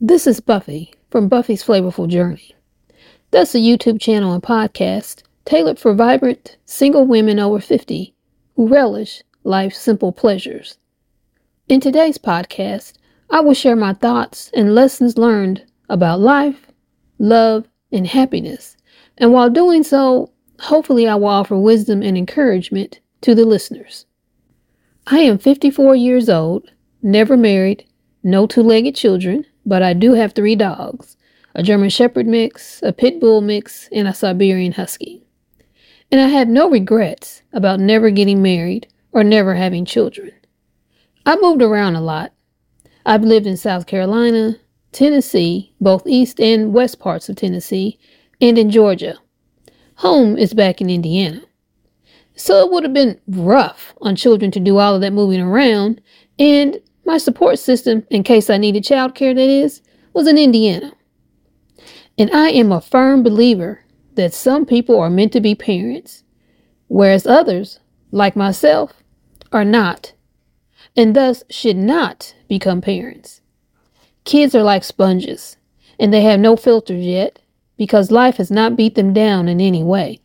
This is Buffy from Buffy's Flavorful Journey. That's a YouTube channel and podcast tailored for vibrant single women over 50 who relish life's simple pleasures. In today's podcast, I will share my thoughts and lessons learned about life, love, and happiness. And while doing so, hopefully I will offer wisdom and encouragement to the listeners. I am 54 years old, never married, no two legged children, but I do have three dogs a German Shepherd mix, a Pit Bull mix, and a Siberian Husky. And I have no regrets about never getting married or never having children. I moved around a lot. I've lived in South Carolina, Tennessee, both east and west parts of Tennessee, and in Georgia. Home is back in Indiana. So it would have been rough on children to do all of that moving around, and my support system, in case I needed childcare, that is, was in Indiana. And I am a firm believer that some people are meant to be parents, whereas others, like myself, are not, and thus should not become parents. Kids are like sponges, and they have no filters yet because life has not beat them down in any way.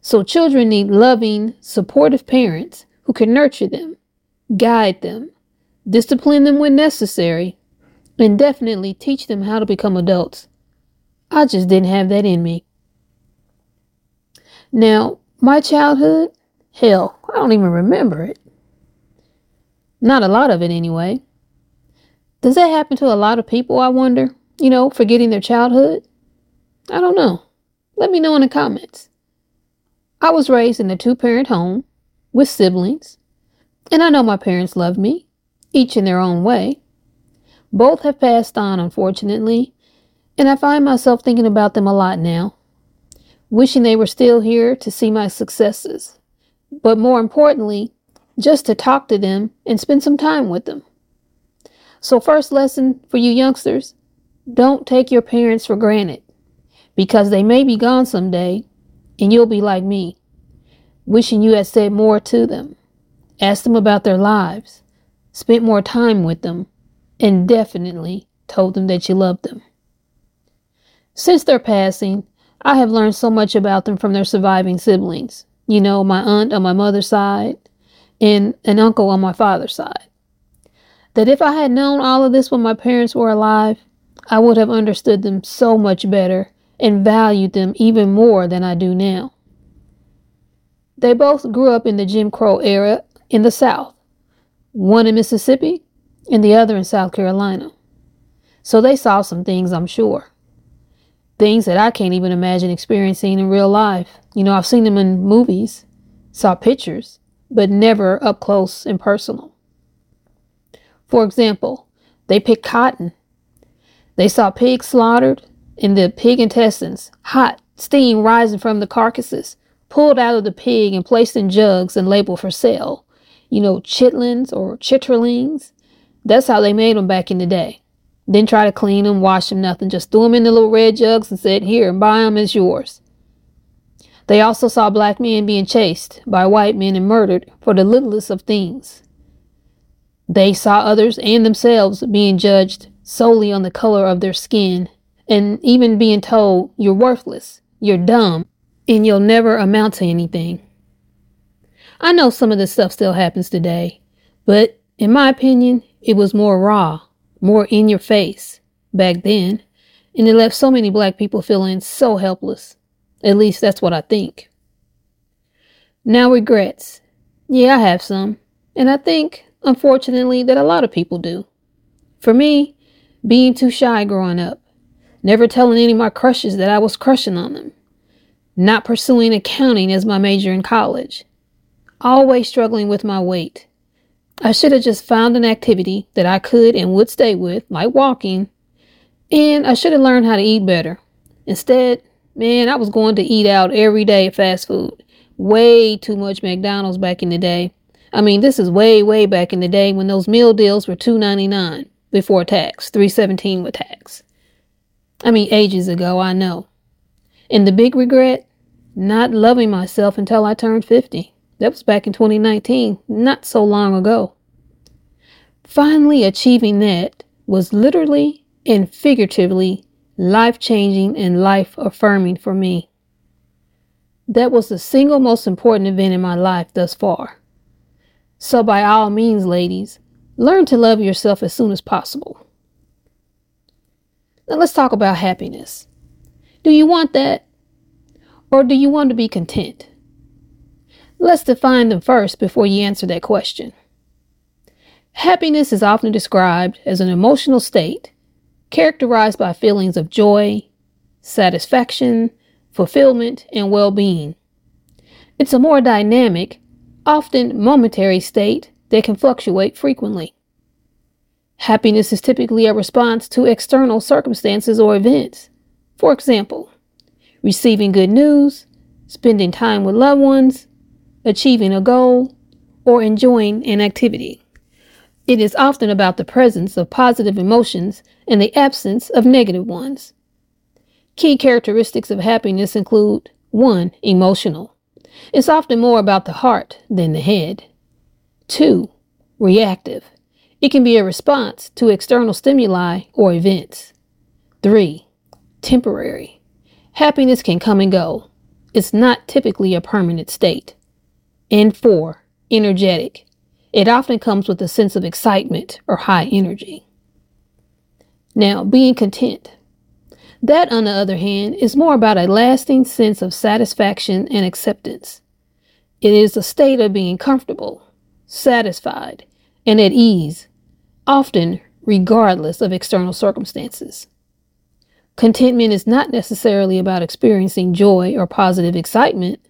So children need loving, supportive parents who can nurture them, guide them, discipline them when necessary, and definitely teach them how to become adults. I just didn't have that in me. Now, my childhood, hell, I don't even remember it. Not a lot of it anyway. Does that happen to a lot of people, I wonder? You know, forgetting their childhood? I don't know. Let me know in the comments. I was raised in a two parent home with siblings, and I know my parents loved me, each in their own way. Both have passed on, unfortunately, and I find myself thinking about them a lot now, wishing they were still here to see my successes, but more importantly, just to talk to them and spend some time with them. So, first lesson for you youngsters don't take your parents for granted because they may be gone someday and you'll be like me, wishing you had said more to them, asked them about their lives, spent more time with them, and definitely told them that you loved them. Since their passing, I have learned so much about them from their surviving siblings. You know, my aunt on my mother's side and an uncle on my father's side. That if I had known all of this when my parents were alive, I would have understood them so much better and valued them even more than I do now. They both grew up in the Jim Crow era in the South, one in Mississippi and the other in South Carolina. So they saw some things, I'm sure. Things that I can't even imagine experiencing in real life. You know, I've seen them in movies, saw pictures, but never up close and personal. For example, they picked cotton. They saw pigs slaughtered and the pig intestines, hot steam rising from the carcasses, pulled out of the pig and placed in jugs and labeled for sale. You know, chitlins or chitterlings. That's how they made them back in the day. Didn't try to clean them, wash them, nothing. Just threw them in the little red jugs and said, Here, buy them, it's yours. They also saw black men being chased by white men and murdered for the littlest of things. They saw others and themselves being judged solely on the color of their skin and even being told you're worthless, you're dumb, and you'll never amount to anything. I know some of this stuff still happens today, but in my opinion, it was more raw, more in your face back then, and it left so many black people feeling so helpless. At least that's what I think. Now, regrets. Yeah, I have some, and I think, unfortunately, that a lot of people do. For me, being too shy growing up, never telling any of my crushes that I was crushing on them, not pursuing accounting as my major in college, always struggling with my weight. I should have just found an activity that I could and would stay with, like walking, and I should have learned how to eat better. Instead, man, I was going to eat out every day fast food. Way too much McDonald's back in the day. I mean, this is way, way back in the day when those meal deals were two ninety nine before tax, three seventeen with tax. I mean, ages ago, I know. And the big regret? Not loving myself until I turned 50. That was back in 2019, not so long ago. Finally achieving that was literally and figuratively life changing and life affirming for me. That was the single most important event in my life thus far. So, by all means, ladies, learn to love yourself as soon as possible. Now, let's talk about happiness. Do you want that? Or do you want to be content? Let's define them first before you answer that question. Happiness is often described as an emotional state characterized by feelings of joy, satisfaction, fulfillment, and well being. It's a more dynamic, often momentary state that can fluctuate frequently. Happiness is typically a response to external circumstances or events. For example, receiving good news, spending time with loved ones, achieving a goal, or enjoying an activity. It is often about the presence of positive emotions and the absence of negative ones. Key characteristics of happiness include 1. Emotional. It's often more about the heart than the head. 2. Reactive. It can be a response to external stimuli or events. 3. Temporary. Happiness can come and go. It's not typically a permanent state. And 4. Energetic. It often comes with a sense of excitement or high energy. Now, being content. That, on the other hand, is more about a lasting sense of satisfaction and acceptance. It is a state of being comfortable, satisfied, and at ease, often regardless of external circumstances. Contentment is not necessarily about experiencing joy or positive excitement.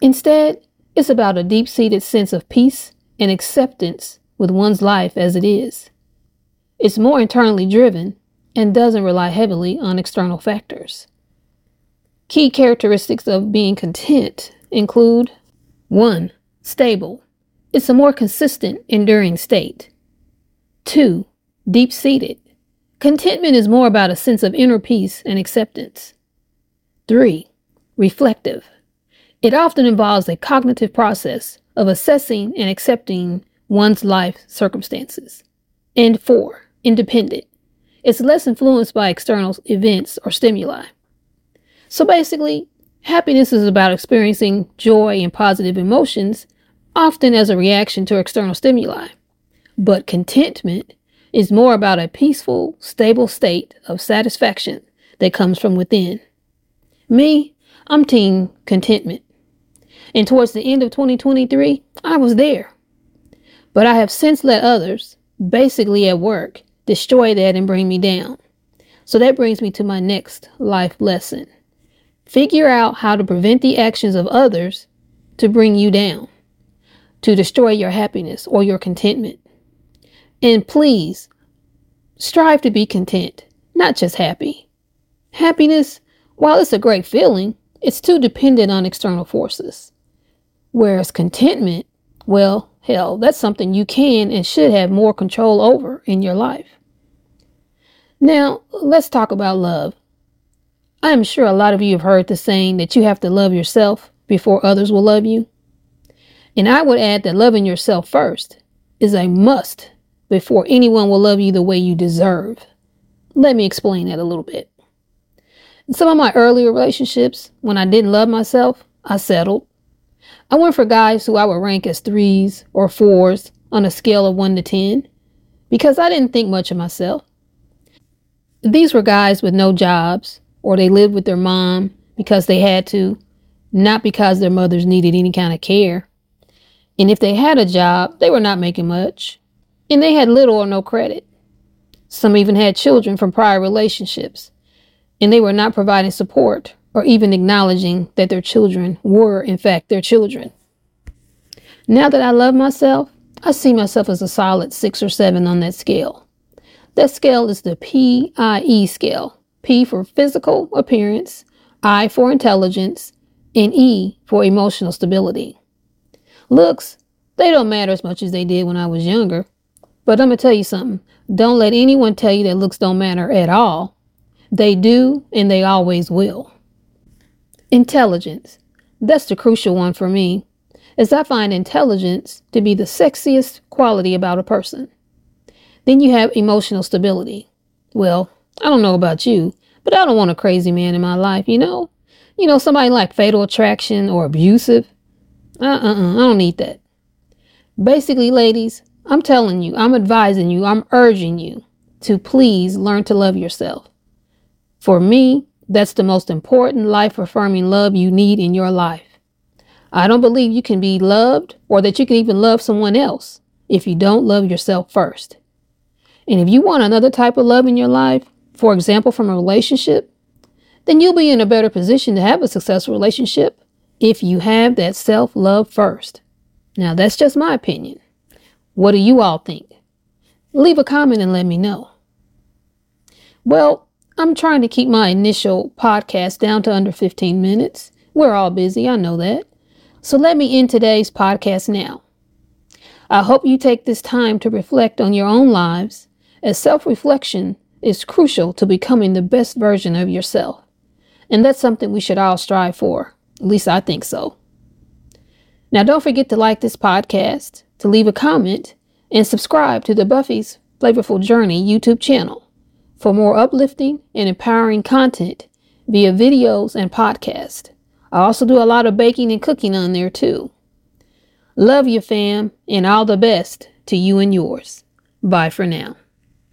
Instead, it's about a deep seated sense of peace and acceptance with one's life as it is. It's more internally driven and doesn't rely heavily on external factors. Key characteristics of being content include 1. Stable. It's a more consistent, enduring state. 2. Deep seated. Contentment is more about a sense of inner peace and acceptance. 3. Reflective. It often involves a cognitive process of assessing and accepting one's life circumstances. And four, independent. It's less influenced by external events or stimuli. So basically, happiness is about experiencing joy and positive emotions, often as a reaction to external stimuli. But contentment is more about a peaceful, stable state of satisfaction that comes from within. Me, I'm team contentment. And towards the end of 2023, I was there. But I have since let others, basically at work, destroy that and bring me down. So that brings me to my next life lesson. Figure out how to prevent the actions of others to bring you down, to destroy your happiness or your contentment. And please strive to be content, not just happy. Happiness, while it's a great feeling, it's too dependent on external forces. Whereas contentment, well, hell, that's something you can and should have more control over in your life. Now, let's talk about love. I am sure a lot of you have heard the saying that you have to love yourself before others will love you. And I would add that loving yourself first is a must before anyone will love you the way you deserve. Let me explain that a little bit. In some of my earlier relationships, when I didn't love myself, I settled. I went for guys who I would rank as threes or fours on a scale of one to 10 because I didn't think much of myself. These were guys with no jobs or they lived with their mom because they had to, not because their mothers needed any kind of care. And if they had a job, they were not making much and they had little or no credit. Some even had children from prior relationships and they were not providing support or even acknowledging that their children were, in fact, their children. Now that I love myself, I see myself as a solid six or seven on that scale. That scale is the PIE scale P for physical appearance, I for intelligence, and E for emotional stability. Looks, they don't matter as much as they did when I was younger. But I'm going to tell you something. Don't let anyone tell you that looks don't matter at all. They do, and they always will. Intelligence. That's the crucial one for me, as I find intelligence to be the sexiest quality about a person. Then you have emotional stability. Well, I don't know about you, but I don't want a crazy man in my life, you know? You know, somebody like fatal attraction or abusive. Uh uh uh, I don't need that. Basically, ladies, I'm telling you, I'm advising you, I'm urging you to please learn to love yourself. For me, that's the most important life affirming love you need in your life. I don't believe you can be loved or that you can even love someone else if you don't love yourself first. And if you want another type of love in your life, for example, from a relationship, then you'll be in a better position to have a successful relationship if you have that self love first. Now, that's just my opinion. What do you all think? Leave a comment and let me know. Well, I'm trying to keep my initial podcast down to under 15 minutes. We're all busy, I know that. So let me end today's podcast now. I hope you take this time to reflect on your own lives, as self reflection is crucial to becoming the best version of yourself. And that's something we should all strive for. At least I think so. Now, don't forget to like this podcast, to leave a comment, and subscribe to the Buffy's Flavorful Journey YouTube channel for more uplifting and empowering content via videos and podcast. I also do a lot of baking and cooking on there too. Love you, fam, and all the best to you and yours. Bye for now.